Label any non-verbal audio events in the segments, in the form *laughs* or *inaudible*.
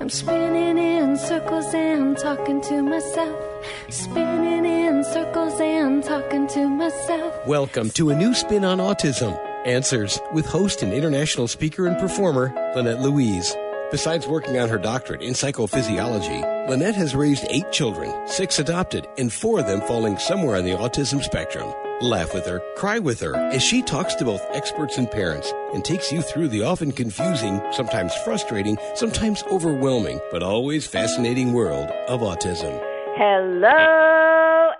I'm spinning in circles and talking to myself. Spinning in circles and talking to myself. Welcome to a new spin on autism. Answers with host and international speaker and performer Lynette Louise. Besides working on her doctorate in psychophysiology, Lynette has raised eight children, six adopted, and four of them falling somewhere on the autism spectrum. Laugh with her, cry with her as she talks to both experts and parents and takes you through the often confusing, sometimes frustrating, sometimes overwhelming, but always fascinating world of autism. Hello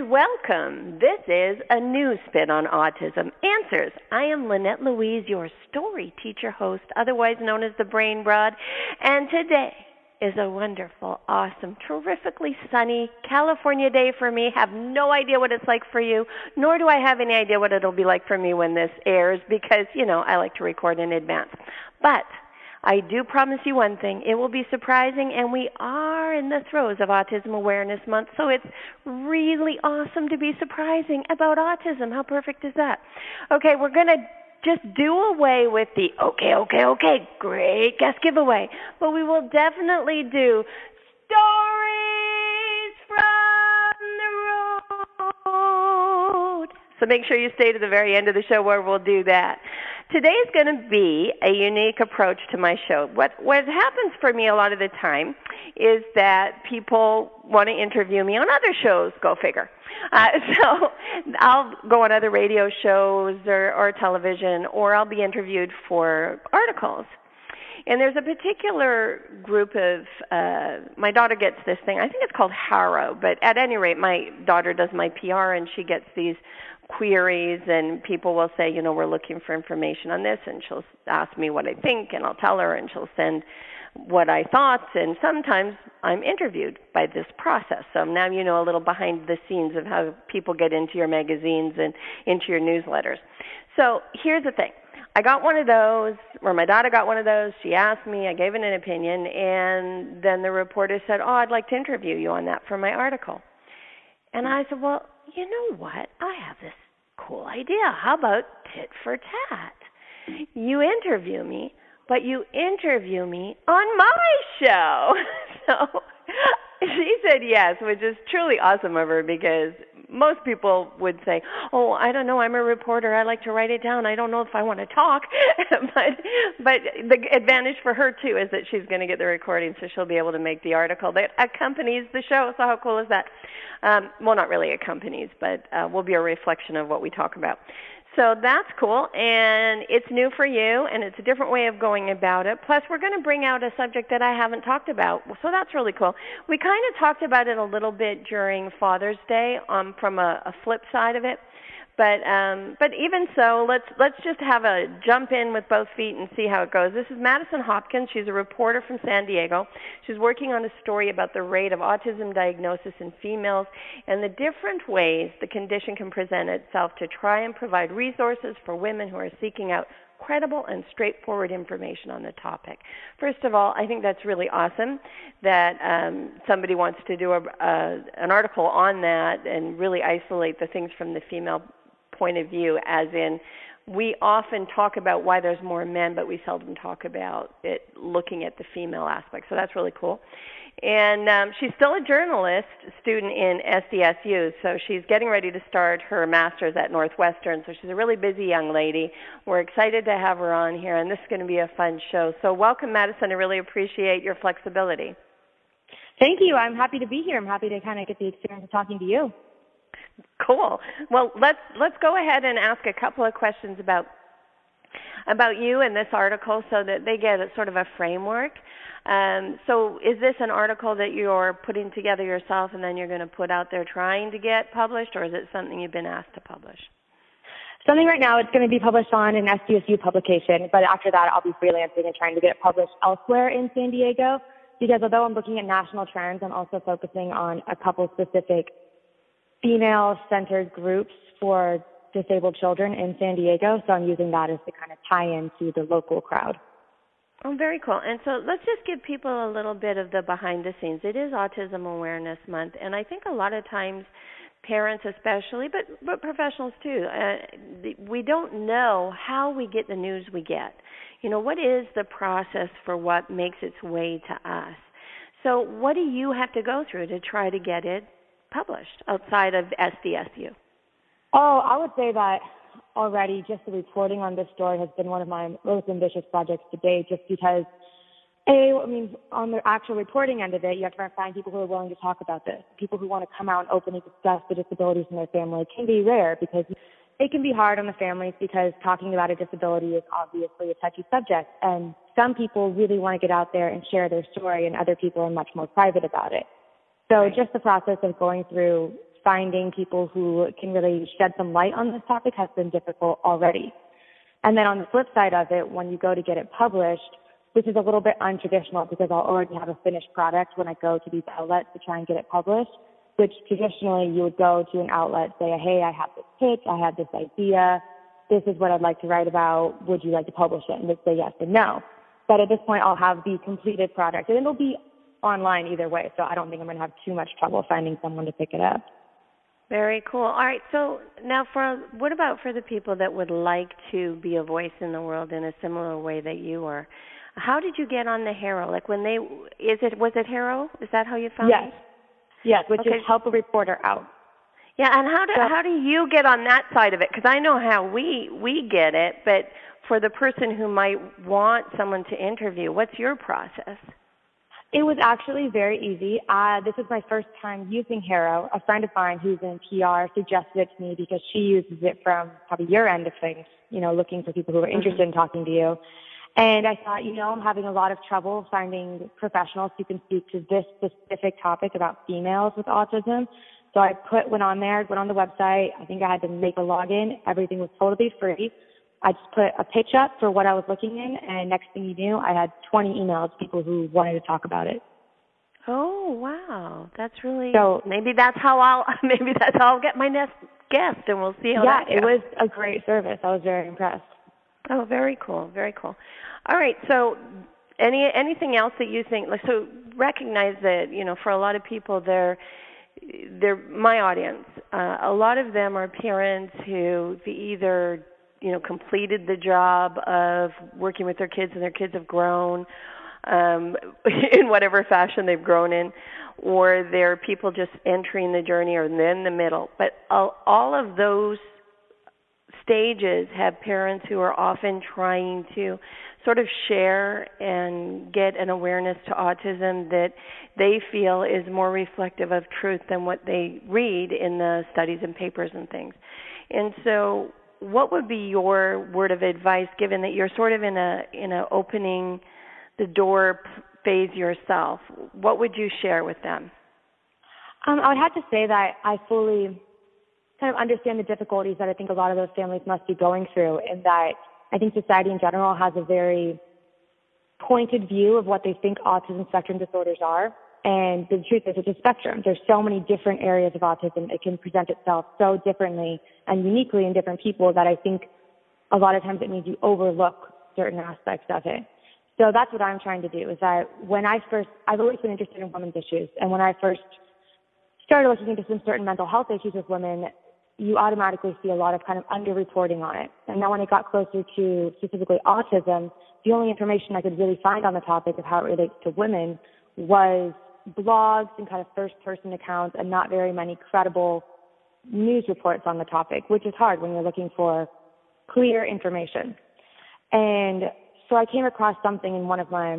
and welcome. This is a new spin on autism. Answers. I am Lynette Louise, your story teacher host, otherwise known as the Brain Broad, and today is a wonderful, awesome, terrifically sunny California day for me. Have no idea what it's like for you, nor do I have any idea what it'll be like for me when this airs because, you know, I like to record in advance. But I do promise you one thing. It will be surprising, and we are in the throes of Autism Awareness Month, so it's really awesome to be surprising about autism. How perfect is that? Okay, we're going to just do away with the okay, okay, okay, great guest giveaway. But we will definitely do stories from the road. So make sure you stay to the very end of the show where we'll do that. Today is going to be a unique approach to my show. What what happens for me a lot of the time is that people want to interview me on other shows. Go figure. Uh, *laughs* so I'll go on other radio shows or, or television, or I'll be interviewed for articles. And there's a particular group of, uh, my daughter gets this thing, I think it's called HARO, but at any rate, my daughter does my PR and she gets these queries and people will say, you know, we're looking for information on this and she'll ask me what I think and I'll tell her and she'll send what I thought, and sometimes I'm interviewed by this process. So now you know a little behind the scenes of how people get into your magazines and into your newsletters. So here's the thing. I got one of those, or my daughter got one of those. She asked me, I gave it an opinion, and then the reporter said, Oh, I'd like to interview you on that for my article. And I said, Well, you know what? I have this cool idea. How about tit for tat? You interview me, but you interview me on my show. *laughs* so she said yes, which is truly awesome of her because most people would say, "Oh, I don't know, I'm a reporter. I like to write it down. I don't know if I want to talk." *laughs* but but the advantage for her too is that she's going to get the recording so she'll be able to make the article that accompanies the show. So how cool is that? Um, well, not really accompanies, but uh, will be a reflection of what we talk about. So that's cool, and it's new for you, and it's a different way of going about it. Plus, we're going to bring out a subject that I haven't talked about, so that's really cool. We kind of talked about it a little bit during Father's Day um, from a, a flip side of it. But um, but even so, let's let's just have a jump in with both feet and see how it goes. This is Madison Hopkins. She's a reporter from San Diego. She's working on a story about the rate of autism diagnosis in females and the different ways the condition can present itself to try and provide resources for women who are seeking out credible and straightforward information on the topic. First of all, I think that's really awesome that um, somebody wants to do a, a, an article on that and really isolate the things from the female point of view, as in we often talk about why there's more men, but we seldom talk about it looking at the female aspect. So that's really cool. And um, she's still a journalist student in SDSU, so she's getting ready to start her master's at Northwestern. So she's a really busy young lady. We're excited to have her on here, and this is going to be a fun show. So welcome, Madison. I really appreciate your flexibility. Thank you. I'm happy to be here. I'm happy to kind of get the experience of talking to you. Cool. Well, let's let's go ahead and ask a couple of questions about about you and this article so that they get a, sort of a framework. Um, so, is this an article that you're putting together yourself and then you're going to put out there trying to get published, or is it something you've been asked to publish? Something right now, it's going to be published on an SDSU publication, but after that, I'll be freelancing and trying to get it published elsewhere in San Diego. Because although I'm looking at national trends, I'm also focusing on a couple specific female-centered groups for disabled children in San Diego. So I'm using that as the kind of tie-in to the local crowd. Oh, very cool. And so let's just give people a little bit of the behind the scenes. It is Autism Awareness Month, and I think a lot of times parents especially but but professionals too uh, we don't know how we get the news we get You know, what is the process for what makes its way to us? So, what do you have to go through to try to get it published outside of SDSU? Oh, I would say that already just the reporting on this story has been one of my most ambitious projects to date just because a, I mean, on the actual reporting end of it, you have to find people who are willing to talk about this. People who want to come out and openly discuss the disabilities in their family can be rare because it can be hard on the families because talking about a disability is obviously a touchy subject. And some people really want to get out there and share their story, and other people are much more private about it. So right. just the process of going through finding people who can really shed some light on this topic has been difficult already. And then on the flip side of it, when you go to get it published, this is a little bit untraditional because I'll already have a finished product when I go to these outlets to try and get it published, which traditionally you would go to an outlet, say, hey, I have this pitch, I have this idea, this is what I'd like to write about, would you like to publish it? And they'd say yes or no. But at this point, I'll have the completed product, and it'll be online either way, so I don't think I'm going to have too much trouble finding someone to pick it up. Very cool. All right. So now, for what about for the people that would like to be a voice in the world in a similar way that you are? How did you get on the HARO? Like when they is it was it HARO? Is that how you found yes. it? Yes, which okay. is help a reporter out. Yeah, and how do so, how do you get on that side of it? Because I know how we we get it, but for the person who might want someone to interview, what's your process? It was actually very easy. Uh, this was my first time using HARO. A friend of mine who's in PR suggested it to me because she uses it from probably your end of things, you know, looking for people who are interested in talking to you. And I thought, you know, I'm having a lot of trouble finding professionals who can speak to this specific topic about females with autism. So I put went on there, went on the website. I think I had to make a login. Everything was totally free. I just put a pitch up for what I was looking in, and next thing you knew, I had 20 emails, people who wanted to talk about it. Oh wow, that's really. So maybe that's how I'll *laughs* maybe that's how I'll get my next guest, and we'll see how. Yeah, it was a great service. I was very impressed. Oh, very cool, very cool. All right, so any anything else that you think? Like, so recognize that you know for a lot of people they're they're my audience. Uh, a lot of them are parents who either you know completed the job of working with their kids and their kids have grown um, *laughs* in whatever fashion they've grown in, or they're people just entering the journey or in the middle. But all, all of those stages have parents who are often trying to sort of share and get an awareness to autism that they feel is more reflective of truth than what they read in the studies and papers and things. And so what would be your word of advice given that you're sort of in a in a opening the door phase yourself? What would you share with them? Um, i would have to say that i fully kind of understand the difficulties that i think a lot of those families must be going through and that i think society in general has a very pointed view of what they think autism spectrum disorders are and the truth is, it's a spectrum. There's so many different areas of autism. It can present itself so differently and uniquely in different people that I think a lot of times it means you overlook certain aspects of it. So that's what I'm trying to do is that when I first, I've always been interested in women's issues. And when I first started looking into some certain mental health issues with women, you automatically see a lot of kind of underreporting on it. And now when it got closer to specifically autism, the only information I could really find on the topic of how it relates to women was blogs and kind of first person accounts and not very many credible news reports on the topic, which is hard when you're looking for clear information. And so I came across something in one of my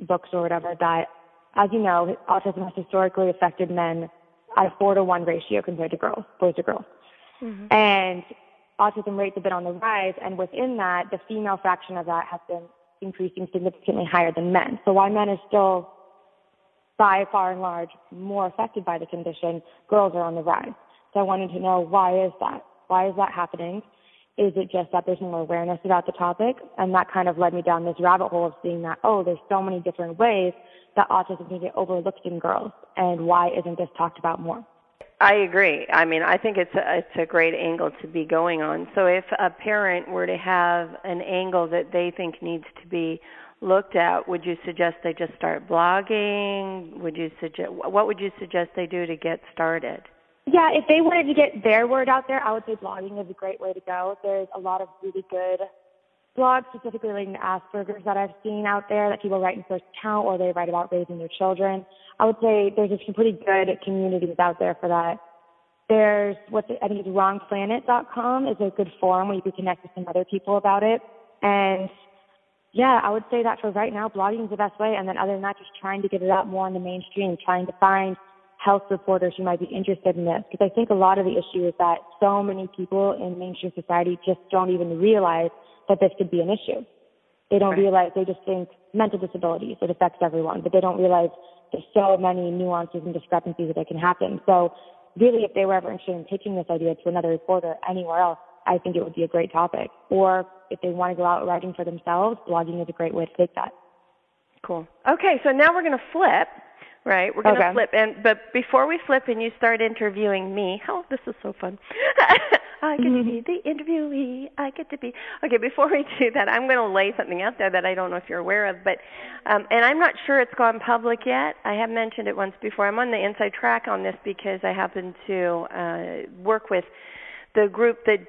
books or whatever that, as you know, autism has historically affected men at a four to one ratio compared to girls, boys to girls. Mm-hmm. And autism rates have been on the rise, and within that, the female fraction of that has been increasing significantly higher than men. So while men are still by far and large more affected by the condition, girls are on the rise. So I wanted to know why is that? Why is that happening? Is it just that there's more awareness about the topic? And that kind of led me down this rabbit hole of seeing that, oh, there's so many different ways that autism can get overlooked in girls. And why isn't this talked about more? I agree. I mean, I think it's a, it's a great angle to be going on. So if a parent were to have an angle that they think needs to be looked at, would you suggest they just start blogging? Would you suggest what would you suggest they do to get started? Yeah, if they wanted to get their word out there, I would say blogging is a great way to go. There's a lot of really good blogs specifically to Asperger's that I've seen out there that people write in first account or they write about raising their children. I would say there's some pretty good communities out there for that. There's what I think is wrongplanet.com is a good forum where you can connect with some other people about it. And yeah, I would say that for right now, blogging is the best way. And then other than that, just trying to get it out more in the mainstream, trying to find health reporters who might be interested in this. Because I think a lot of the issue is that so many people in mainstream society just don't even realize that this could be an issue. They don't right. realize, they just think mental disabilities, it affects everyone, but they don't realize there's so many nuances and discrepancies that can happen. So really, if they were ever interested in taking this idea to another reporter anywhere else, I think it would be a great topic. Or if they want to go out writing for themselves, blogging is a great way to take that. Cool. Okay, so now we're going to flip, right? We're going to okay. flip, and but before we flip and you start interviewing me, oh, this is so fun. *laughs* I get to be *laughs* the interviewee. I get to be okay. Before we do that, I'm going to lay something out there that I don't know if you're aware of, but um, and I'm not sure it's gone public yet. I have mentioned it once before. I'm on the inside track on this because I happen to uh, work with the group that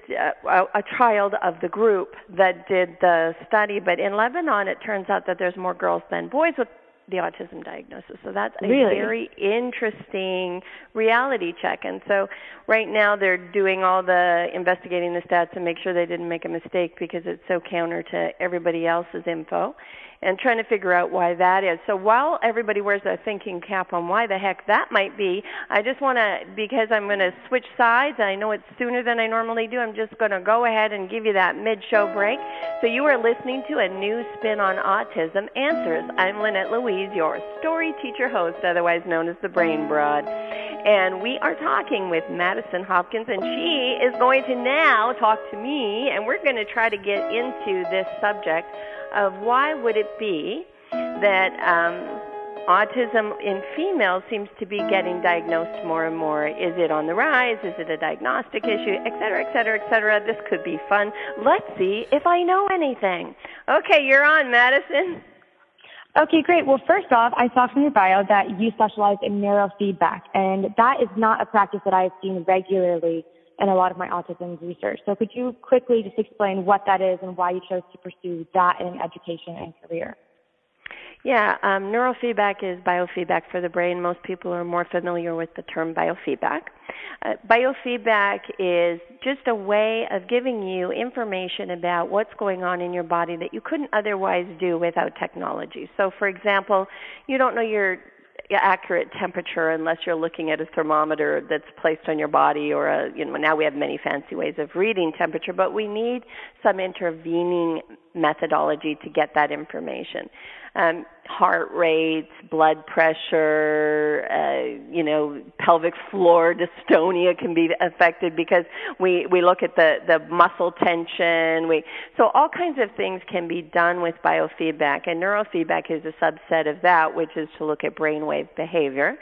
uh, a child of the group that did the study. But in Lebanon, it turns out that there's more girls than boys with the autism diagnosis. So that's a really? very interesting reality check. And so right now they're doing all the investigating the stats and make sure they didn't make a mistake because it's so counter to everybody else's info and trying to figure out why that is. So while everybody wears a thinking cap on why the heck that might be, I just want to, because I'm going to switch sides, and I know it's sooner than I normally do, I'm just going to go ahead and give you that mid-show break. So you are listening to a new spin on autism answers. I'm Lynette Louise, your story teacher host, otherwise known as the Brain Broad. And we are talking with Madison Hopkins, and she is going to now talk to me, and we're going to try to get into this subject of why would it be that um, autism in females seems to be getting diagnosed more and more. Is it on the rise? Is it a diagnostic issue? Et cetera, et cetera, et cetera. This could be fun. Let's see if I know anything. Okay, you're on, Madison. Okay, great. Well, first off, I saw from your bio that you specialize in neurofeedback, and that is not a practice that I've seen regularly in a lot of my autism research. So could you quickly just explain what that is and why you chose to pursue that in education and career? Yeah, um, neurofeedback is biofeedback for the brain. Most people are more familiar with the term biofeedback. Uh, biofeedback is just a way of giving you information about what's going on in your body that you couldn't otherwise do without technology. So, for example, you don't know your accurate temperature unless you're looking at a thermometer that's placed on your body or a you know now we have many fancy ways of reading temperature but we need some intervening methodology to get that information um, heart rates, blood pressure, uh, you know, pelvic floor dystonia can be affected because we we look at the the muscle tension. We so all kinds of things can be done with biofeedback, and neurofeedback is a subset of that, which is to look at brainwave behavior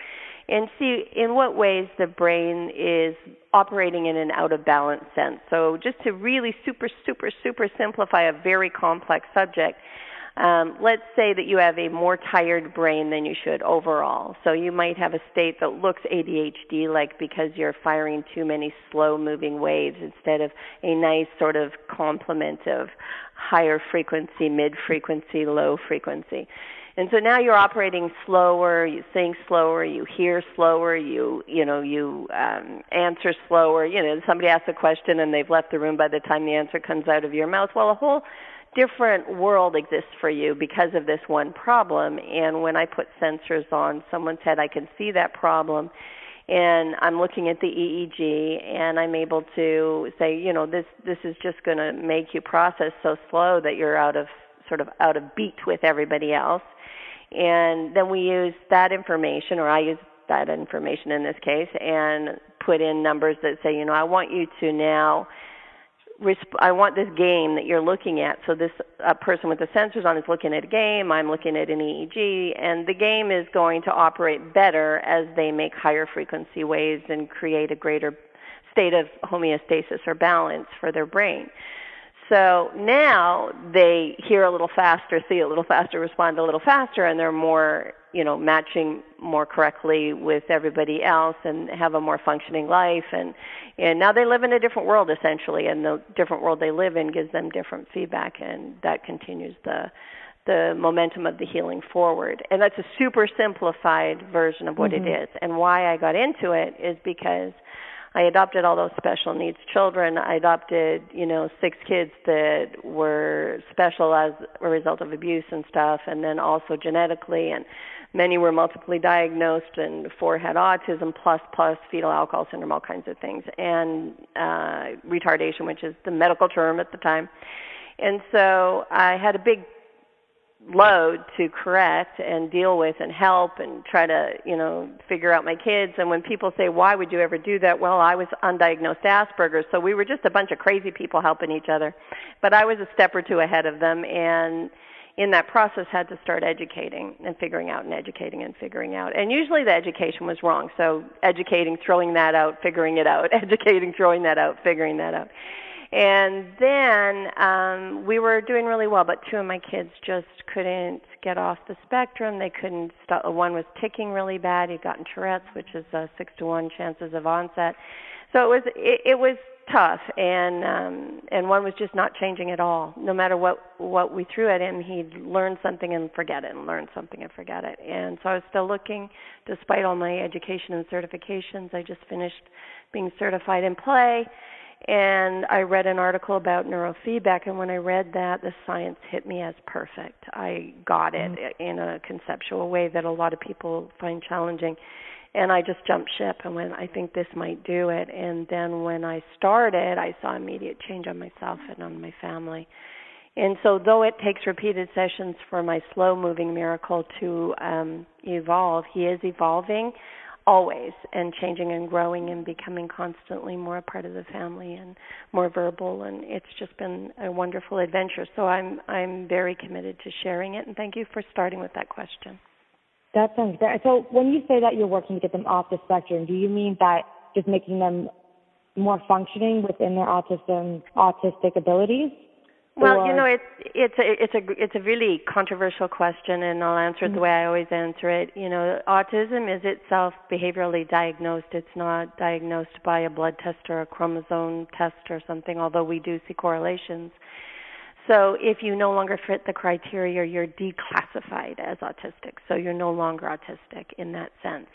and see in what ways the brain is operating in an out of balance sense. So just to really super super super simplify a very complex subject um, let's say that you have a more tired brain than you should overall. So you might have a state that looks ADHD like because you're firing too many slow moving waves instead of a nice sort of complement of higher frequency, mid frequency, low frequency. And so now you're operating slower, you think slower, you hear slower, you you know you um, answer slower. You know somebody asks a question and they've left the room by the time the answer comes out of your mouth. Well, a whole different world exists for you because of this one problem. And when I put sensors on someone's head, I can see that problem. And I'm looking at the EEG, and I'm able to say, you know, this this is just going to make you process so slow that you're out of sort of out of beat with everybody else. And then we use that information, or I use that information in this case, and put in numbers that say, you know, I want you to now I want this game that you're looking at. So this uh, person with the sensors on is looking at a game. I'm looking at an EEG, and the game is going to operate better as they make higher frequency waves and create a greater state of homeostasis or balance for their brain. So now they hear a little faster, see a little faster, respond a little faster, and they're more you know matching more correctly with everybody else and have a more functioning life and and now they live in a different world essentially and the different world they live in gives them different feedback and that continues the the momentum of the healing forward and that's a super simplified version of what mm-hmm. it is and why I got into it is because I adopted all those special needs children. I adopted, you know, six kids that were special as a result of abuse and stuff, and then also genetically, and many were multiply diagnosed, and four had autism plus plus fetal alcohol syndrome, all kinds of things, and uh, retardation, which is the medical term at the time. And so I had a big load to correct and deal with and help and try to you know figure out my kids. And when people say why would you ever do that? Well i was undiagnosed asperger's so we were just a bunch of crazy people helping each other. But i was a step or two ahead of them and in that process had to start educating and figuring out and educating and figuring out and usually the education was wrong so educating throwing that out figuring it out *laughs* educating throwing that out figuring that out and then um, we were doing really well, but two of my kids just couldn't get off the spectrum. They couldn't stop. One was ticking really bad. He'd gotten Tourette's, which is a six to one chances of onset. So it was it, it was tough, and um, and one was just not changing at all. No matter what what we threw at him, he'd learn something and forget it, and learn something and forget it. And so I was still looking, despite all my education and certifications. I just finished being certified in play and I read an article about neurofeedback, and when I read that, the science hit me as perfect. I got it mm-hmm. in a conceptual way that a lot of people find challenging. And I just jumped ship and went, I think this might do it. And then when I started, I saw immediate change on myself and on my family. And so, though it takes repeated sessions for my slow moving miracle to um, evolve, he is evolving always and changing and growing and becoming constantly more a part of the family and more verbal and it's just been a wonderful adventure so i'm i'm very committed to sharing it and thank you for starting with that question that sounds great so when you say that you're working to get them off the spectrum do you mean that just making them more functioning within their autism autistic abilities well, you know, it's it's a it's a it's a really controversial question, and I'll answer it the mm-hmm. way I always answer it. You know, autism is itself behaviorally diagnosed. It's not diagnosed by a blood test or a chromosome test or something, although we do see correlations. So if you no longer fit the criteria, you're declassified as autistic. So you're no longer autistic in that sense.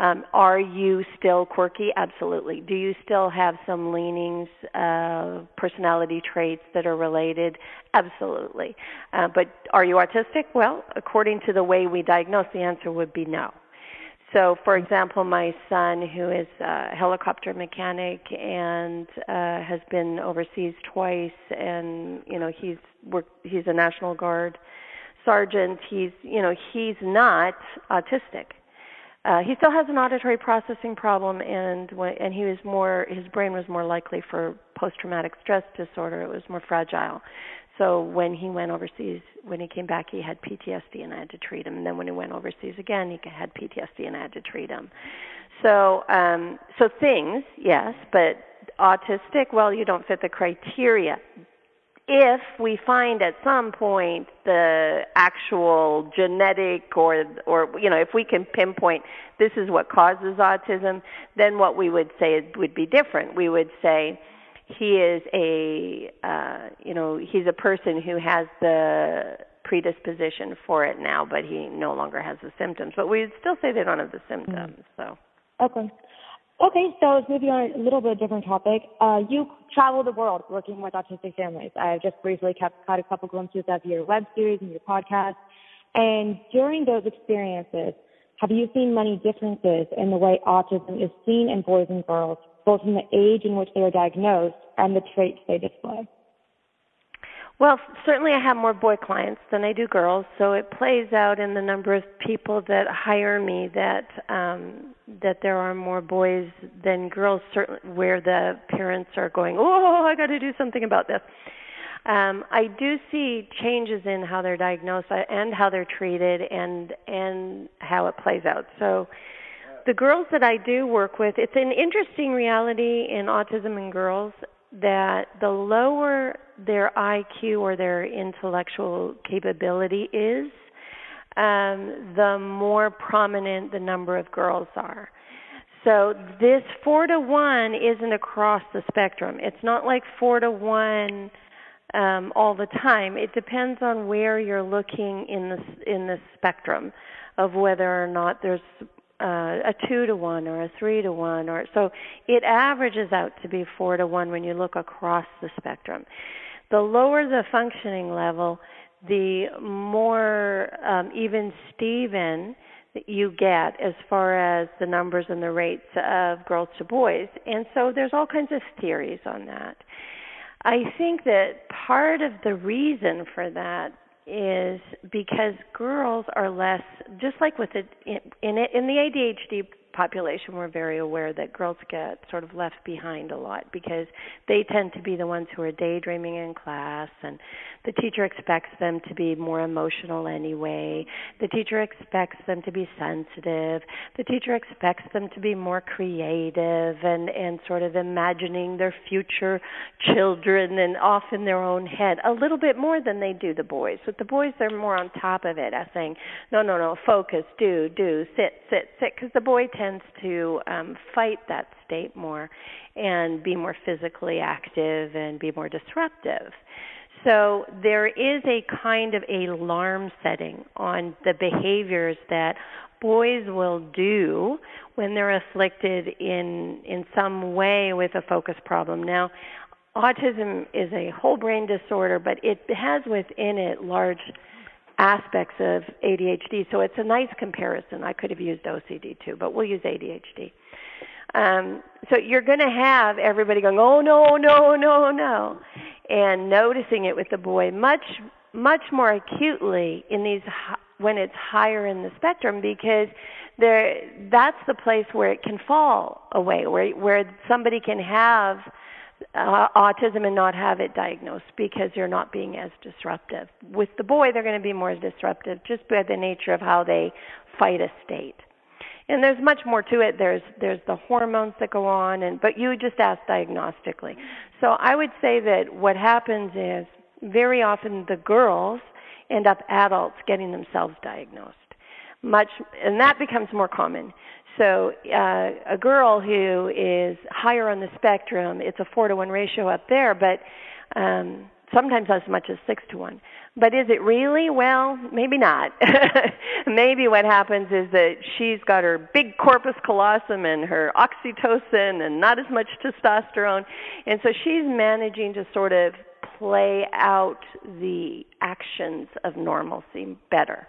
Um, are you still quirky? Absolutely. Do you still have some leanings, uh, personality traits that are related? Absolutely. Uh, but are you autistic? Well, according to the way we diagnose, the answer would be no. So, for example, my son, who is a helicopter mechanic and uh, has been overseas twice, and you know he's worked, he's a National Guard sergeant. He's you know he's not autistic. Uh, he still has an auditory processing problem, and when, and he was more his brain was more likely for post-traumatic stress disorder. It was more fragile. So when he went overseas, when he came back, he had PTSD, and I had to treat him. And then when he went overseas again, he had PTSD, and I had to treat him. So um, so things, yes, but autistic, well, you don't fit the criteria if we find at some point the actual genetic or or you know if we can pinpoint this is what causes autism then what we would say would be different we would say he is a uh you know he's a person who has the predisposition for it now but he no longer has the symptoms but we still say they don't have the symptoms mm. so okay Okay, so moving on a little bit different topic. Uh, you travel the world working with autistic families. I've just briefly kept, caught a couple glimpses of your web series and your podcast. And during those experiences, have you seen many differences in the way autism is seen in boys and girls, both in the age in which they are diagnosed and the traits they display? Well, certainly I have more boy clients than I do girls, so it plays out in the number of people that hire me that um that there are more boys than girls certainly where the parents are going, "Oh, I got to do something about this." Um I do see changes in how they're diagnosed uh, and how they're treated and and how it plays out. So the girls that I do work with, it's an interesting reality in autism in girls that the lower their IQ or their intellectual capability is, um, the more prominent the number of girls are. So this four to one isn't across the spectrum. It's not like four to one um, all the time. It depends on where you're looking in the in the spectrum of whether or not there's uh, a two to one or a three to one, or so it averages out to be four to one when you look across the spectrum. The lower the functioning level, the more um, even Steven you get as far as the numbers and the rates of girls to boys. And so there's all kinds of theories on that. I think that part of the reason for that is because girls are less just like with it in in, in the ADHD population we're very aware that girls get sort of left behind a lot because they tend to be the ones who are daydreaming in class and the teacher expects them to be more emotional anyway. The teacher expects them to be sensitive. The teacher expects them to be more creative and and sort of imagining their future children and off in their own head a little bit more than they do the boys. With the boys they're more on top of it as saying, "No, no, no, focus, do, do, sit, sit, sit," because the boy tends to um, fight that state more and be more physically active and be more disruptive. So there is a kind of alarm setting on the behaviors that boys will do when they're afflicted in in some way with a focus problem. Now, autism is a whole brain disorder, but it has within it large aspects of ADHD. So it's a nice comparison. I could have used OCD too, but we'll use ADHD. Um, so you're going to have everybody going, oh no, no, no, no, and noticing it with the boy much, much more acutely in these when it's higher in the spectrum because there that's the place where it can fall away, where where somebody can have uh, autism and not have it diagnosed because you're not being as disruptive. With the boy, they're going to be more disruptive just by the nature of how they fight a state. And there's much more to it. There's there's the hormones that go on, and but you just asked diagnostically. So I would say that what happens is very often the girls end up adults getting themselves diagnosed. Much, and that becomes more common. So uh, a girl who is higher on the spectrum, it's a four to one ratio up there, but um, sometimes as much as six to one. But is it really? Well, maybe not. *laughs* maybe what happens is that she's got her big corpus callosum and her oxytocin and not as much testosterone, and so she's managing to sort of play out the actions of normalcy better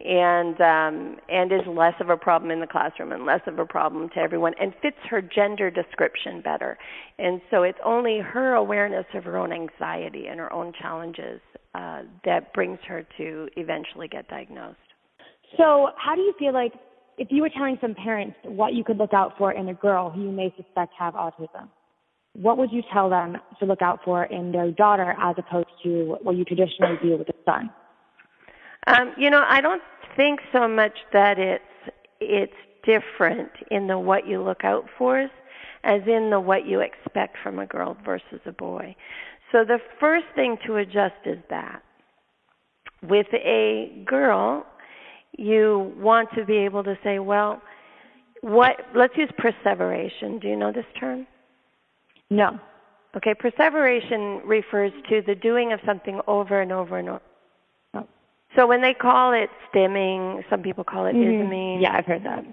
and um, and is less of a problem in the classroom and less of a problem to everyone and fits her gender description better. And so it's only her awareness of her own anxiety and her own challenges uh, that brings her to eventually get diagnosed. So, how do you feel like if you were telling some parents what you could look out for in a girl who you may suspect have autism? What would you tell them to look out for in their daughter as opposed to what you traditionally do with a son? Um, you know, I don't think so much that it's it's different in the what you look out for as in the what you expect from a girl versus a boy. So the first thing to adjust is that. With a girl, you want to be able to say, well, what let's use perseveration. Do you know this term? No. Okay, perseveration refers to the doing of something over and over and over so when they call it stimming, some people call it mm-hmm. isming. Yeah, I've heard that.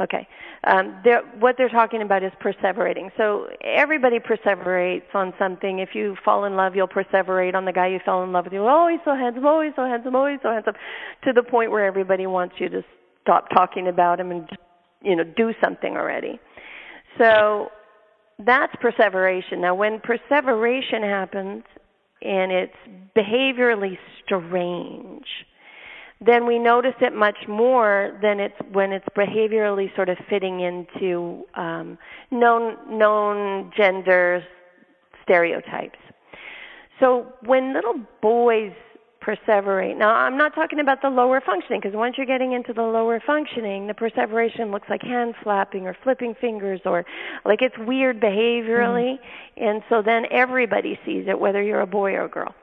Okay. Um, they're, what they're talking about is perseverating. So everybody perseverates on something. If you fall in love, you'll perseverate on the guy you fell in love with. You oh, he's so handsome, oh, so handsome, oh, so handsome, to the point where everybody wants you to stop talking about him and you know do something already. So that's perseveration. Now, when perseveration happens and it's behaviorally strange, then we notice it much more than it's when it's behaviorally sort of fitting into um, known known gender stereotypes. So when little boys perseverate, now I'm not talking about the lower functioning because once you're getting into the lower functioning, the perseveration looks like hand flapping or flipping fingers or like it's weird behaviorally, mm-hmm. and so then everybody sees it, whether you're a boy or a girl.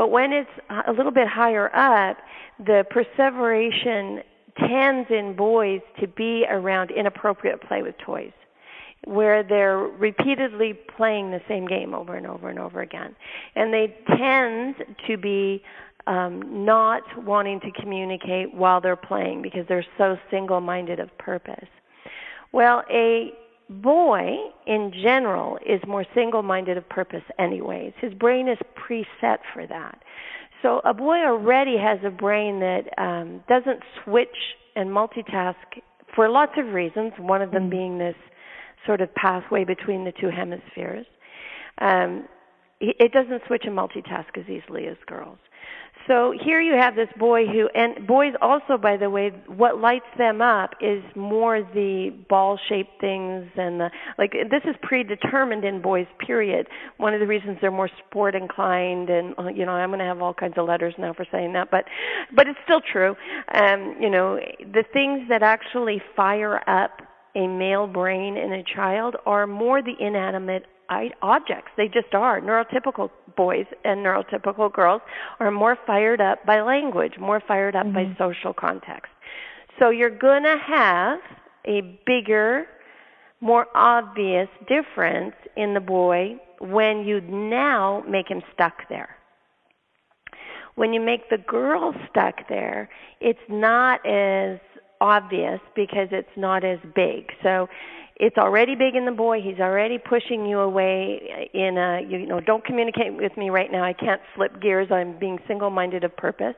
But when it's a little bit higher up, the perseveration tends in boys to be around inappropriate play with toys where they're repeatedly playing the same game over and over and over again. And they tend to be um, not wanting to communicate while they're playing because they're so single minded of purpose. Well, a boy in general is more single minded of purpose, anyways. His brain is preset for that. So a boy already has a brain that um, doesn't switch and multitask for lots of reasons, one of them mm-hmm. being this sort of pathway between the two hemispheres. Um, it doesn't switch and multitask as easily as girls. So here you have this boy who, and boys also, by the way, what lights them up is more the ball-shaped things and the like. This is predetermined in boys. Period. One of the reasons they're more sport inclined, and uh, you know, I'm going to have all kinds of letters now for saying that, but but it's still true. Um, you know, the things that actually fire up a male brain in a child are more the inanimate objects. They just are. Neurotypical boys and neurotypical girls are more fired up by language, more fired up mm-hmm. by social context. So you're going to have a bigger, more obvious difference in the boy when you now make him stuck there. When you make the girl stuck there, it's not as obvious because it's not as big. So it's already big in the boy. He's already pushing you away in a, you know, don't communicate with me right now. I can't flip gears. I'm being single minded of purpose.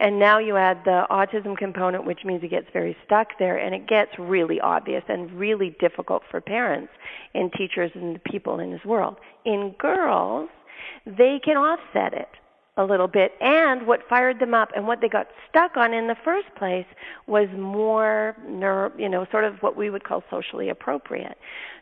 And now you add the autism component, which means he gets very stuck there, and it gets really obvious and really difficult for parents and teachers and the people in his world. In girls, they can offset it a little bit. And what fired them up and what they got stuck on in the first place was more, you know, sort of what we would call socially appropriate.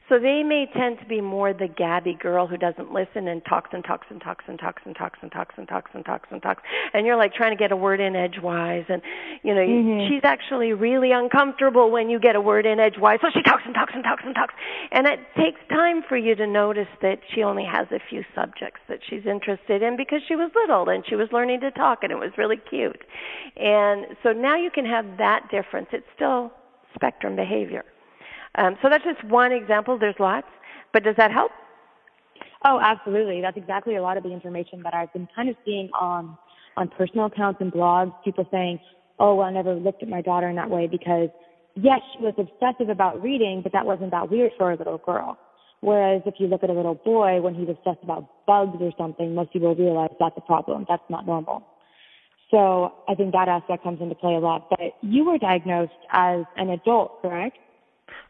So they may tend to be more the gabby girl who doesn't listen and talks and talks and talks and talks and talks and talks and talks and talks and talks. And you're like trying to get a word in edgewise. And, you know, mm-hmm. she's actually really uncomfortable when you get a word in edgewise. So she talks and talks and talks and talks. And it takes time for you to notice that she only has a few subjects that she's interested in because she was little and she was learning to talk and it was really cute. And so now you can have that difference. It's still spectrum behavior. Um, so that's just one example. There's lots, but does that help? Oh, absolutely. That's exactly a lot of the information that I've been kind of seeing on on personal accounts and blogs. People saying, "Oh, well, I never looked at my daughter in that way because yes, she was obsessive about reading, but that wasn't that weird for a little girl." Whereas if you look at a little boy when he's obsessed about bugs or something, most people realize that's a problem. That's not normal. So I think that aspect comes into play a lot. But you were diagnosed as an adult, correct?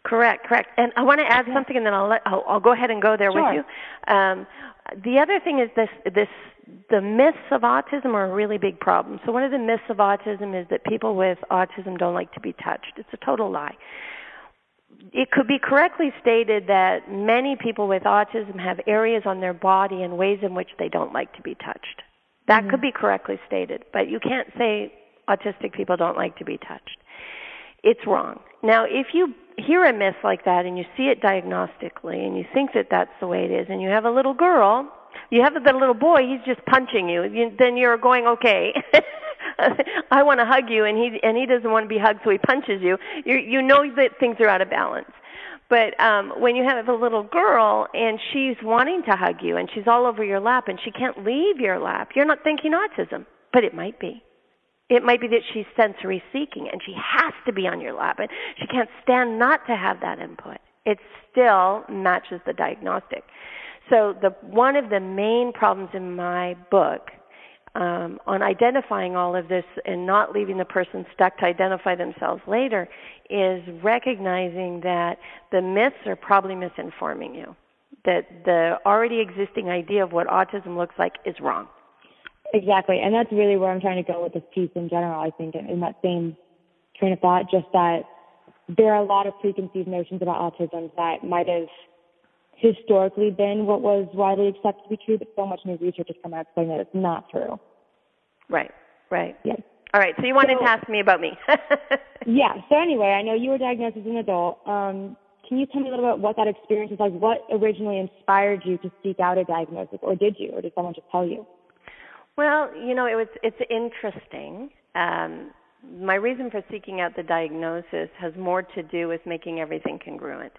Correct, correct. And I want to add something, and then I'll let I'll, I'll go ahead and go there sure. with you. Um, the other thing is this this the myths of autism are a really big problem. So one of the myths of autism is that people with autism don't like to be touched. It's a total lie. It could be correctly stated that many people with autism have areas on their body and ways in which they don't like to be touched. That mm-hmm. could be correctly stated, but you can't say autistic people don't like to be touched. It's wrong. Now, if you hear a myth like that and you see it diagnostically and you think that that's the way it is and you have a little girl you have the little boy he's just punching you, you then you're going okay *laughs* i want to hug you and he and he doesn't want to be hugged so he punches you. You you know that things are out of balance. But um when you have a little girl and she's wanting to hug you and she's all over your lap and she can't leave your lap you're not thinking autism but it might be it might be that she's sensory seeking and she has to be on your lap and she can't stand not to have that input. It still matches the diagnostic. So the one of the main problems in my book um, on identifying all of this and not leaving the person stuck to identify themselves later is recognizing that the myths are probably misinforming you. That the already existing idea of what autism looks like is wrong. Exactly. And that's really where I'm trying to go with this piece in general, I think, in, that same train of thought, just that there are a lot of preconceived notions about autism that might have historically been what was widely accepted to be true, but so much new research has come out saying that it's not true. Right, right. Yeah. All right, so you wanted so, to ask me about me. *laughs* yeah, so anyway, I know you were diagnosed as an adult. Um, can you tell me a little bit what that experience was like? What originally inspired you to seek out a diagnosis, or did you, or did someone just tell you? Well, you know, it was it's interesting. Um, my reason for seeking out the diagnosis has more to do with making everything congruent.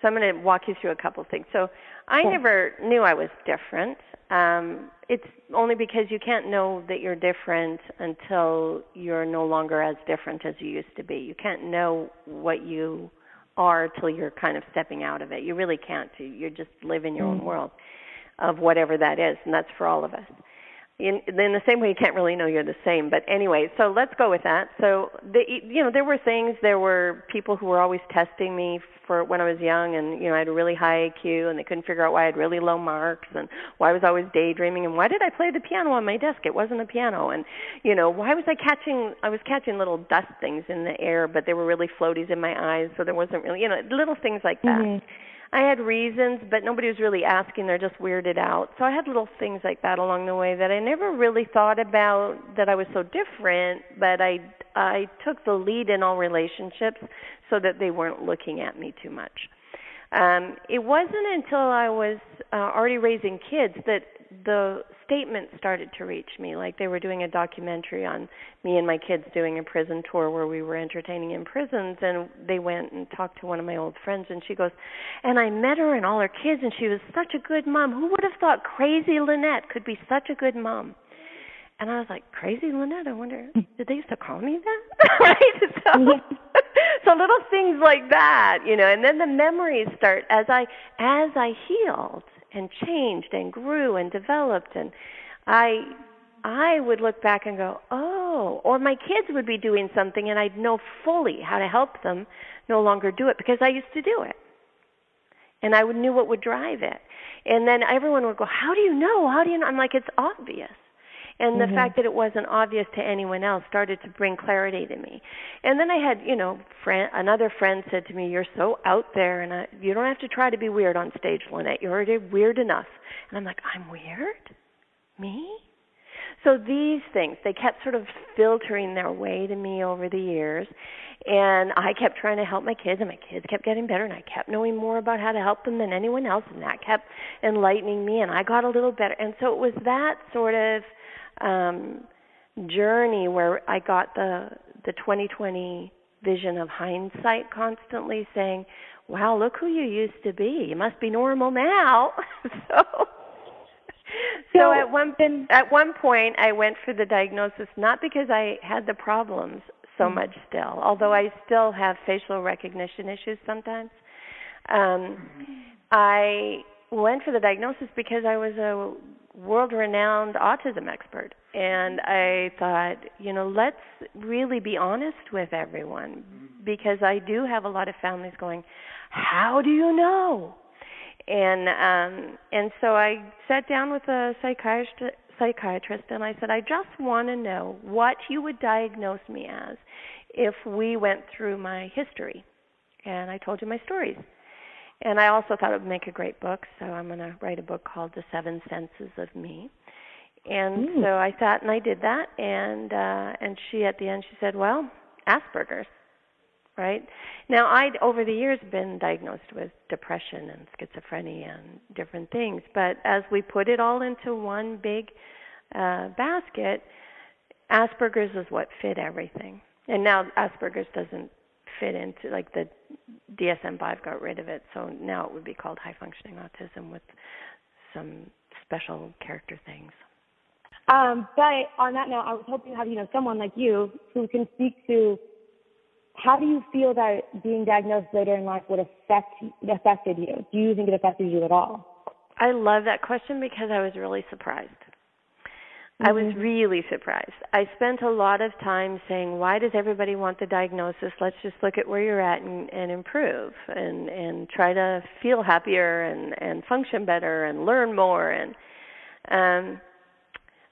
So I'm going to walk you through a couple things. So I never knew I was different. Um, it's only because you can't know that you're different until you're no longer as different as you used to be. You can't know what you are till you're kind of stepping out of it. You really can't. You just live in your mm. own world of whatever that is, and that's for all of us in, in the same way you can't really know you're the same but anyway so let's go with that. So the you know there were things there were people who were always testing me for when I was young and you know I had a really high IQ and they couldn't figure out why I had really low marks and why I was always daydreaming and why did I play the piano on my desk? It wasn't a piano. And you know why was I catching I was catching little dust things in the air but they were really floaties in my eyes so there wasn't really you know little things like that. Mm-hmm I had reasons, but nobody was really asking. They're just weirded out. So I had little things like that along the way that I never really thought about that I was so different, but I I took the lead in all relationships so that they weren't looking at me too much. Um, it wasn't until I was uh, already raising kids that the statements started to reach me. Like they were doing a documentary on me and my kids doing a prison tour where we were entertaining in prisons, and they went and talked to one of my old friends, and she goes, and I met her and all her kids, and she was such a good mom. Who would have thought crazy Lynette could be such a good mom? And I was like, crazy Lynette. I wonder, did they used to call me that? *laughs* right? So, *laughs* so little things like that, you know. And then the memories start as I as I healed and changed and grew and developed and I I would look back and go, "Oh," or my kids would be doing something and I'd know fully how to help them no longer do it because I used to do it. And I would knew what would drive it. And then everyone would go, "How do you know? How do you know?" I'm like, "It's obvious." And the mm-hmm. fact that it wasn't obvious to anyone else started to bring clarity to me. And then i had you know friend another friend said to me you're so out there and I, you don't have to try to be weird on stage lynette. You're already weird enough. And i'm like i'm weird? Me? So these things they kept sort of filtering their way to me over the years. And i kept trying to help my kids and my kids kept getting better and i kept knowing more about how to help them than anyone else and that kept enlightening me and i got a little better. And so it was that sort of um, journey where I got the the 2020 vision of hindsight constantly saying, "Wow, look who you used to be. You must be normal now." *laughs* so so at one at one point I went for the diagnosis not because I had the problems so mm-hmm. much still, although I still have facial recognition issues sometimes. Um, I went for the diagnosis because I was a world renowned autism expert. And I thought, you know, let's really be honest with everyone because I do have a lot of families going, How do you know? And um and so I sat down with a psychiatrist psychiatrist and I said, I just want to know what you would diagnose me as if we went through my history. And I told you my stories. And I also thought it would make a great book, so I'm going to write a book called The Seven Senses of Me. And mm. so I sat and I did that, and uh, and she at the end she said, "Well, Asperger's." Right now, I'd over the years been diagnosed with depression and schizophrenia and different things, but as we put it all into one big uh, basket, Asperger's is what fit everything. And now Asperger's doesn't fit into like the DSM-5 got rid of it, so now it would be called high functioning autism with some special character things. Um, but on that note, I was hoping to have you know someone like you who can speak to how do you feel that being diagnosed later in life would affect affected you? Do you think it affected you at all? I love that question because I was really surprised. I was mm-hmm. really surprised. I spent a lot of time saying, "Why does everybody want the diagnosis? Let's just look at where you're at and, and improve, and and try to feel happier and and function better and learn more." And um,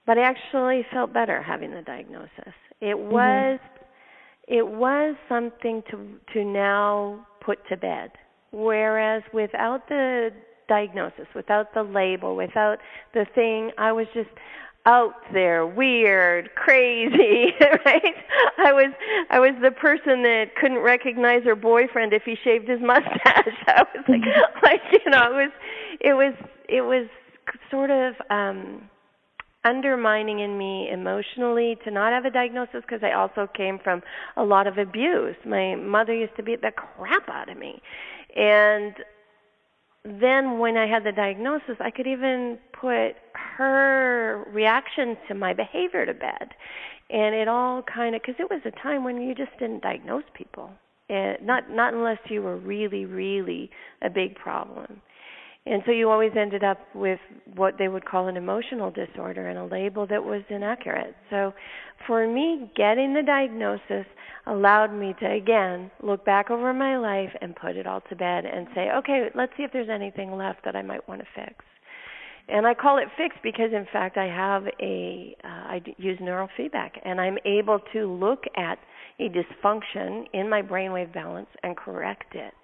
but I actually felt better having the diagnosis. It mm-hmm. was mm-hmm. it was something to to now put to bed. Whereas without the diagnosis, without the label, without the thing, I was just out there, weird, crazy, *laughs* right? I was I was the person that couldn't recognize her boyfriend if he shaved his mustache. *laughs* I was like *laughs* like you know, it was it was it was sort of um undermining in me emotionally to not have a diagnosis because I also came from a lot of abuse. My mother used to beat the crap out of me. And then when I had the diagnosis, I could even put her reaction to my behavior to bed. And it all kind of, because it was a time when you just didn't diagnose people. And not not unless you were really, really a big problem. And so you always ended up with what they would call an emotional disorder and a label that was inaccurate. So for me, getting the diagnosis allowed me to, again, look back over my life and put it all to bed and say, okay, let's see if there's anything left that I might want to fix. And I call it fixed because, in fact, I have a, uh, I use neurofeedback and I'm able to look at a dysfunction in my brainwave balance and correct it.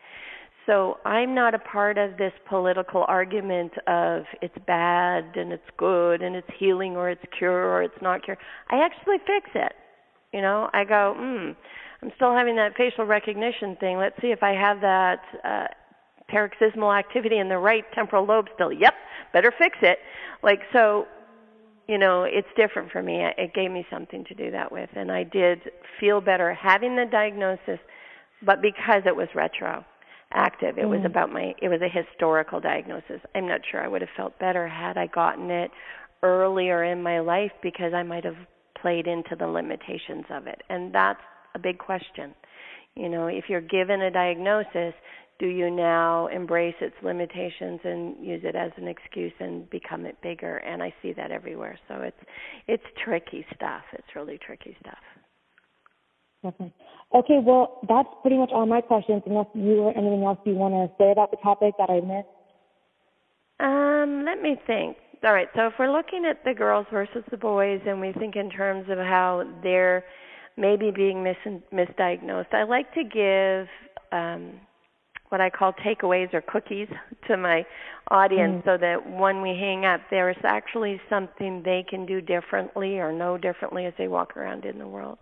So I'm not a part of this political argument of it's bad and it's good and it's healing or it's cure or it's not cure. I actually fix it. You know, I go, hmm, I'm still having that facial recognition thing. Let's see if I have that uh, paroxysmal activity in the right temporal lobe still. Yep, better fix it. Like so, you know, it's different for me. It gave me something to do that with, and I did feel better having the diagnosis, but because it was retro active. It mm was about my it was a historical diagnosis. I'm not sure I would have felt better had I gotten it earlier in my life because I might have played into the limitations of it. And that's a big question. You know, if you're given a diagnosis, do you now embrace its limitations and use it as an excuse and become it bigger? And I see that everywhere. So it's it's tricky stuff. It's really tricky stuff. Okay. Okay, well, that's pretty much all my questions, unless you or anything else you want to say about the topic that I missed. Um, let me think. All right, so if we're looking at the girls versus the boys and we think in terms of how they're maybe being mis- misdiagnosed, I like to give um, what I call takeaways or cookies to my audience mm. so that when we hang up, there is actually something they can do differently or know differently as they walk around in the world.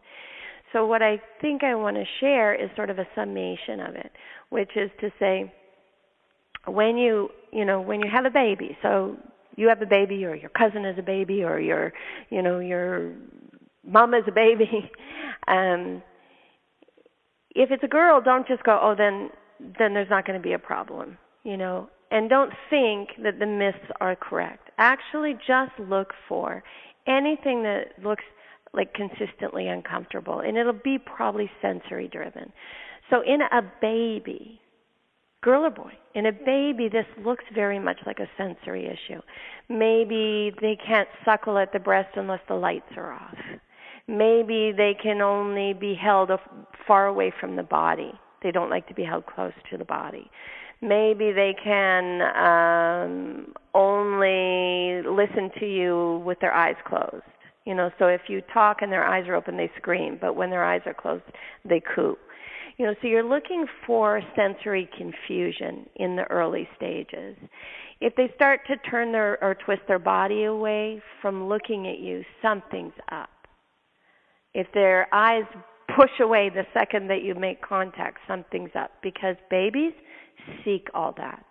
So what I think I want to share is sort of a summation of it, which is to say when you, you know, when you have a baby, so you have a baby or your cousin is a baby or your, you know, your mom is a baby, *laughs* um if it's a girl, don't just go, "Oh, then then there's not going to be a problem." You know, and don't think that the myths are correct. Actually just look for anything that looks like consistently uncomfortable and it'll be probably sensory driven. So in a baby, girl or boy, in a baby this looks very much like a sensory issue. Maybe they can't suckle at the breast unless the lights are off. Maybe they can only be held far away from the body. They don't like to be held close to the body. Maybe they can um, only listen to you with their eyes closed you know, so if you talk and their eyes are open, they scream, but when their eyes are closed, they coo. You know, so you're looking for sensory confusion in the early stages. If they start to turn their or twist their body away from looking at you, something's up. If their eyes push away the second that you make contact, something's up because babies seek all that.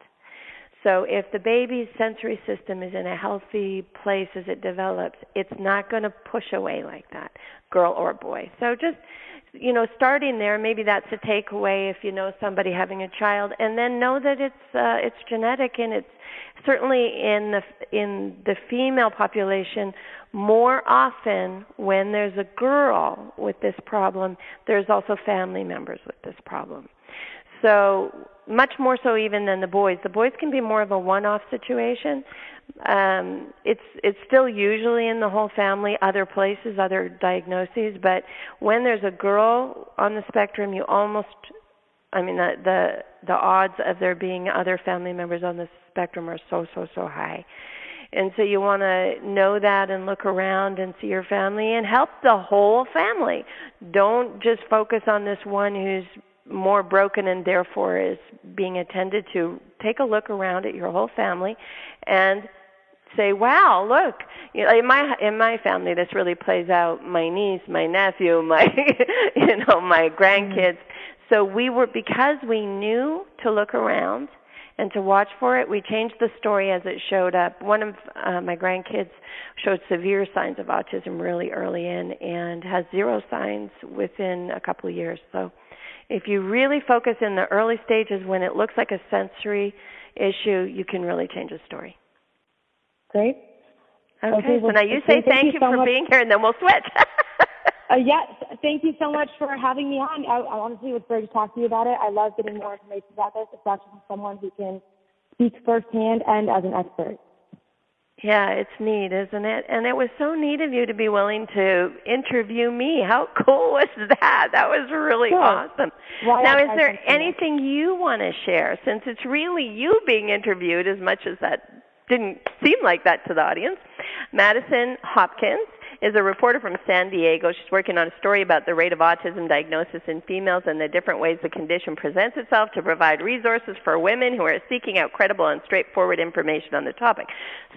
So if the baby's sensory system is in a healthy place as it develops, it's not going to push away like that, girl or boy. So just you know, starting there, maybe that's a takeaway if you know somebody having a child, and then know that it's uh, it's genetic and it's certainly in the in the female population more often when there's a girl with this problem, there's also family members with this problem. So much more so even than the boys. The boys can be more of a one-off situation. Um, it's it's still usually in the whole family, other places, other diagnoses. But when there's a girl on the spectrum, you almost, I mean, the the, the odds of there being other family members on the spectrum are so so so high. And so you want to know that and look around and see your family and help the whole family. Don't just focus on this one who's more broken and therefore is being attended to, take a look around at your whole family and say, "Wow, look! You know, in my in my family, this really plays out. My niece, my nephew, *laughs* my you know, my grandkids. So we were because we knew to look around and to watch for it. We changed the story as it showed up. One of uh, my grandkids showed severe signs of autism really early in and has zero signs within a couple of years. So if you really focus in the early stages when it looks like a sensory issue, you can really change the story. Great. Okay, okay well, so now you say thank, thank you, you so for much. being here and then we'll switch. *laughs* Uh, yes, thank you so much for having me on. I, I honestly was great to talk to you about it. I love getting more information about this, especially from someone who can speak firsthand and as an expert. Yeah, it's neat, isn't it? And it was so neat of you to be willing to interview me. How *laughs* cool was that? That was really sure. awesome. Now, is there anything you want to share since it's really you being interviewed as much as that didn't seem like that to the audience? Madison Hopkins is a reporter from San Diego. She's working on a story about the rate of autism diagnosis in females and the different ways the condition presents itself to provide resources for women who are seeking out credible and straightforward information on the topic.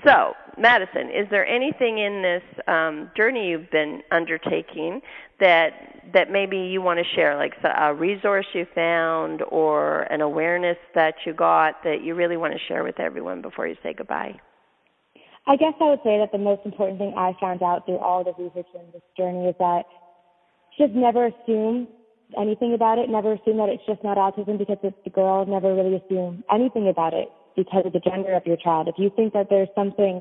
So, Madison, is there anything in this um, journey you've been undertaking that that maybe you want to share, like a resource you found or an awareness that you got that you really want to share with everyone before you say goodbye? I guess I would say that the most important thing I found out through all the research in this journey is that just never assume anything about it. Never assume that it's just not autism because it's a girl. Never really assume anything about it because of the gender of your child. If you think that there's something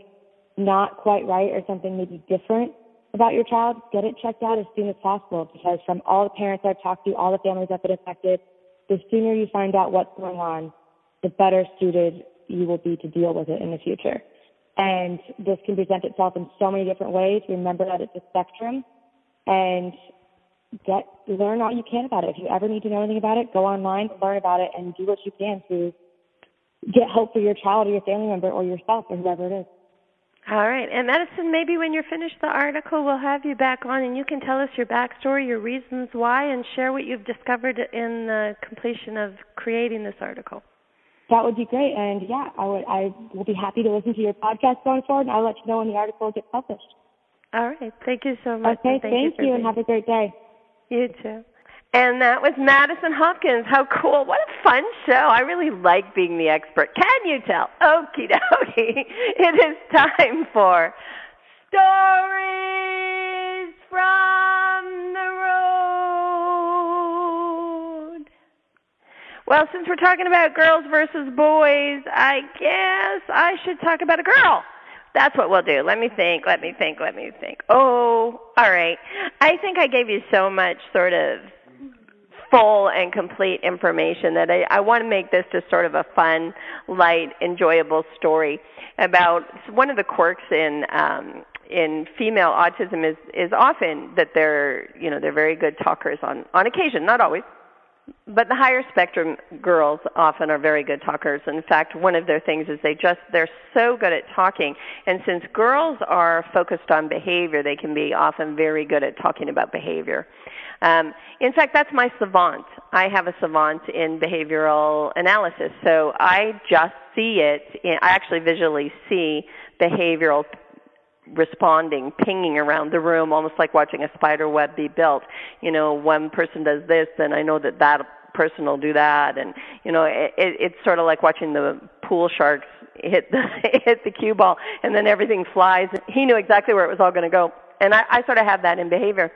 not quite right or something maybe different about your child, get it checked out as soon as possible because from all the parents I've talked to, all the families have been affected, the sooner you find out what's going on, the better suited you will be to deal with it in the future. And this can present itself in so many different ways. Remember that it's a spectrum and get learn all you can about it. If you ever need to know anything about it, go online, learn about it, and do what you can to get help for your child or your family member or yourself or whoever it is. All right. And Madison, maybe when you're finished the article, we'll have you back on and you can tell us your backstory, your reasons why, and share what you've discovered in the completion of creating this article. That would be great. And yeah, I would I will be happy to listen to your podcast going forward and I'll let you know when the article gets published. All right. Thank you so much. Okay, thank, thank you, you and have a great day. You too. And that was Madison Hopkins. How cool. What a fun show. I really like being the expert. Can you tell? Okie dokie. *laughs* It is time for Stories from Well, since we're talking about girls versus boys, I guess I should talk about a girl. That's what we'll do. Let me think, let me think, let me think. Oh, all right. I think I gave you so much sort of full and complete information that I, I want to make this just sort of a fun, light, enjoyable story about one of the quirks in um, in female autism is is often that they're you know they're very good talkers on on occasion, not always. But the higher spectrum girls often are very good talkers. In fact, one of their things is they just they're so good at talking. And since girls are focused on behavior, they can be often very good at talking about behavior. Um, in fact, that's my savant. I have a savant in behavioral analysis, so I just see it. In, I actually visually see behavioral responding, pinging around the room, almost like watching a spider web be built. You know, one person does this, then I know that that person will do that, and you know, it, it, it's sort of like watching the pool sharks hit the *laughs* hit the cue ball, and then everything flies. He knew exactly where it was all going to go, and I, I sort of have that in behavior.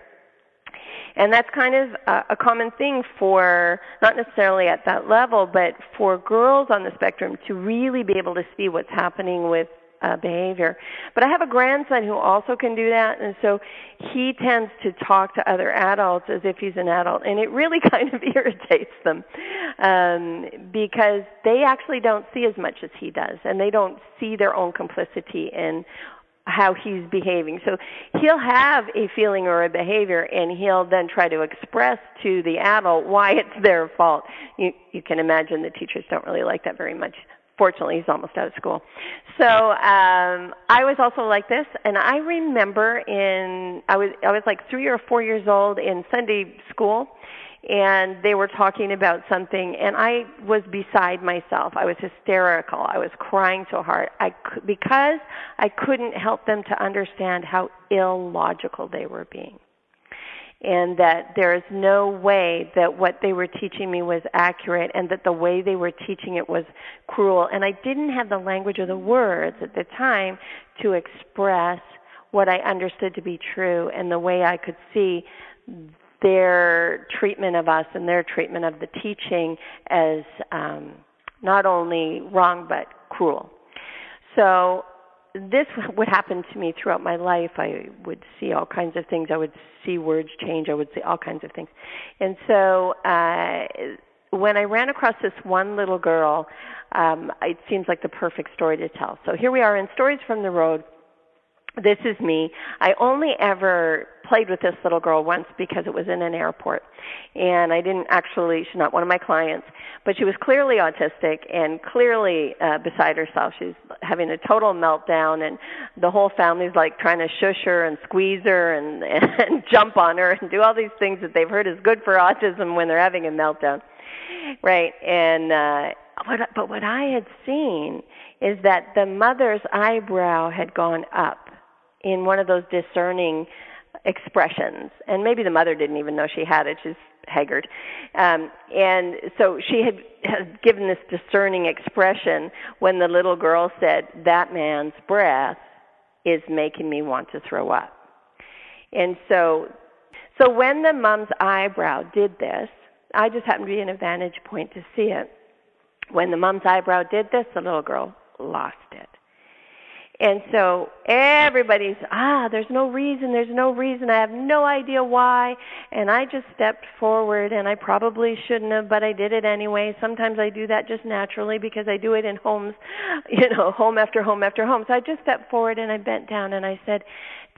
And that's kind of a, a common thing for, not necessarily at that level, but for girls on the spectrum to really be able to see what's happening with uh, behavior. But I have a grandson who also can do that, and so he tends to talk to other adults as if he's an adult, and it really *laughs* kind of irritates them um, because they actually don't see as much as he does, and they don't see their own complicity in how he's behaving. So he'll have a feeling or a behavior and he'll then try to express to the adult why it's their fault. You you can imagine the teachers don't really like that very much. Fortunately, he's almost out of school. So um, I was also like this, and I remember in I was I was like three or four years old in Sunday school, and they were talking about something and I was beside myself. I was hysterical. I was crying so hard. I because I couldn't help them to understand how illogical they were being. And that there is no way that what they were teaching me was accurate and that the way they were teaching it was cruel and I didn't have the language or the words at the time to express what I understood to be true and the way I could see their treatment of us and their treatment of the teaching as um, not only wrong but cruel. So this would happen to me throughout my life. I would see all kinds of things. I would see words change. I would see all kinds of things. And so uh, when I ran across this one little girl, um, it seems like the perfect story to tell. So here we are in Stories from the Road this is me. I only ever played with this little girl once because it was in an airport. And I didn't actually, she's not one of my clients, but she was clearly autistic and clearly uh, beside herself. She's having a total meltdown and the whole family's like trying to shush her and squeeze her and, *laughs* and jump on her and do all these things that they've heard is good for autism when they're having a meltdown. Right. And, uh, what, but what I had seen is that the mother's eyebrow had gone up in one of those discerning expressions. And maybe the mother didn't even know she had it. She's haggard. Um, and so she had, had given this discerning expression when the little girl said, That man's breath is making me want to throw up. And so, so when the mom's eyebrow did this, I just happened to be in a vantage point to see it. When the mom's eyebrow did this, the little girl lost it. And so everybody's, ah, there's no reason, there's no reason, I have no idea why. And I just stepped forward and I probably shouldn't have, but I did it anyway. Sometimes I do that just naturally because I do it in homes, *laughs* you know, home after home after home. So I just stepped forward and I bent down and I said,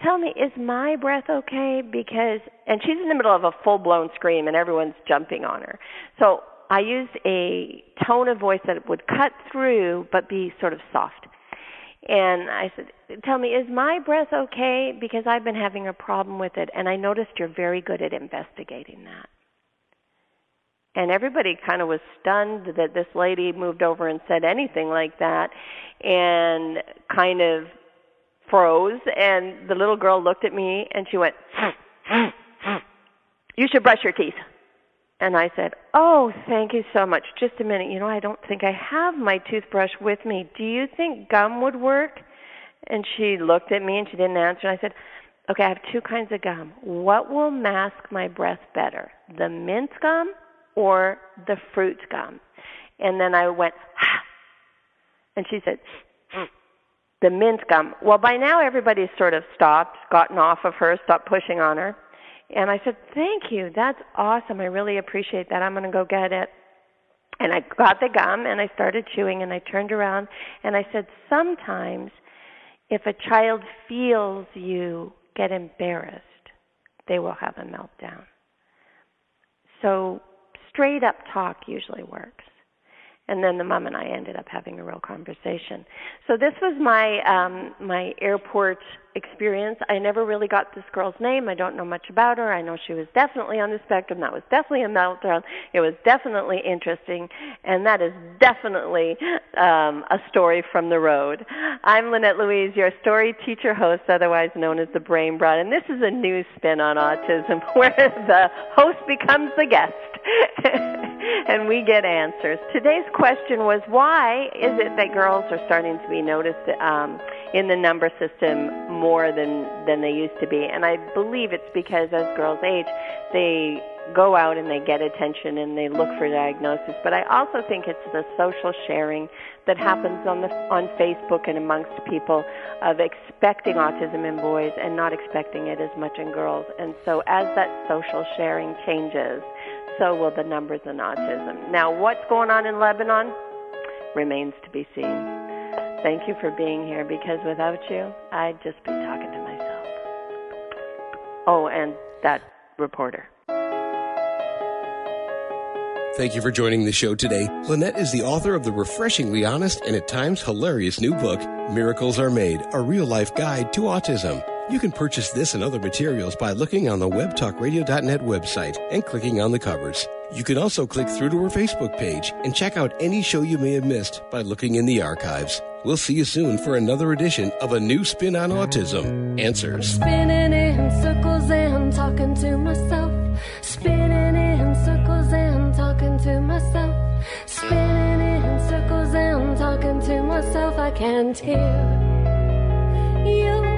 tell me, is my breath okay? Because, and she's in the middle of a full blown scream and everyone's jumping on her. So I used a tone of voice that would cut through but be sort of soft. And I said, Tell me, is my breath okay? Because I've been having a problem with it, and I noticed you're very good at investigating that. And everybody kind of was stunned that this lady moved over and said anything like that, and kind of froze. And the little girl looked at me and she went, You should brush your teeth. And I said, Oh, thank you so much. Just a minute. You know, I don't think I have my toothbrush with me. Do you think gum would work? And she looked at me and she didn't answer. And I said, Okay, I have two kinds of gum. What will mask my breath better, the mint gum or the fruit gum? And then I went, ha. And she said, mm, the mint gum. Well, by now everybody's sort of stopped, gotten off of her, stopped pushing on her. And I said, Thank you. That's awesome. I really appreciate that. I'm going to go get it. And I got the gum and I started chewing and I turned around and I said, Sometimes if a child feels you get embarrassed, they will have a meltdown. So straight up talk usually works and then the mom and I ended up having a real conversation. So this was my um, my airport experience. I never really got this girl's name. I don't know much about her. I know she was definitely on the spectrum. That was definitely a meltdown. It was definitely interesting, and that is definitely um, a story from the road. I'm Lynette Louise, your story teacher host, otherwise known as the Brain Broad, and this is a new spin on autism *laughs* where the host becomes the guest. *laughs* and we get answers. Today's question was why is it that girls are starting to be noticed um, in the number system more than than they used to be? And I believe it's because as girls age, they go out and they get attention and they look for diagnosis. But I also think it's the social sharing that happens on the on Facebook and amongst people of expecting autism in boys and not expecting it as much in girls. And so as that social sharing changes, so will the numbers in autism. Now, what's going on in Lebanon remains to be seen. Thank you for being here because without you, I'd just be talking to myself. Oh, and that reporter. Thank you for joining the show today. Lynette is the author of the refreshingly honest and at times hilarious new book, Miracles Are Made, a real life guide to autism. You can purchase this and other materials by looking on the webtalkradio.net website and clicking on the covers. You can also click through to our Facebook page and check out any show you may have missed by looking in the archives. We'll see you soon for another edition of A New Spin on Autism Answers. Spinning in circles and talking to myself. Spinning in circles and talking to myself. Spinning in circles and talking to myself. I can't hear you.